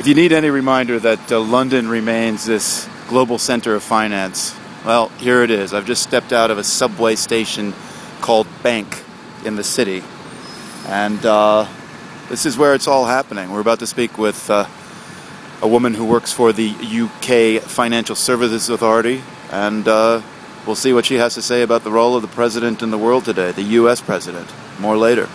If you need any reminder that uh, London remains this global center of finance, well, here it is. I've just stepped out of a subway station called Bank in the city. And uh, this is where it's all happening. We're about to speak with uh, a woman who works for the UK Financial Services Authority, and uh, we'll see what she has to say about the role of the president in the world today, the US president. More later.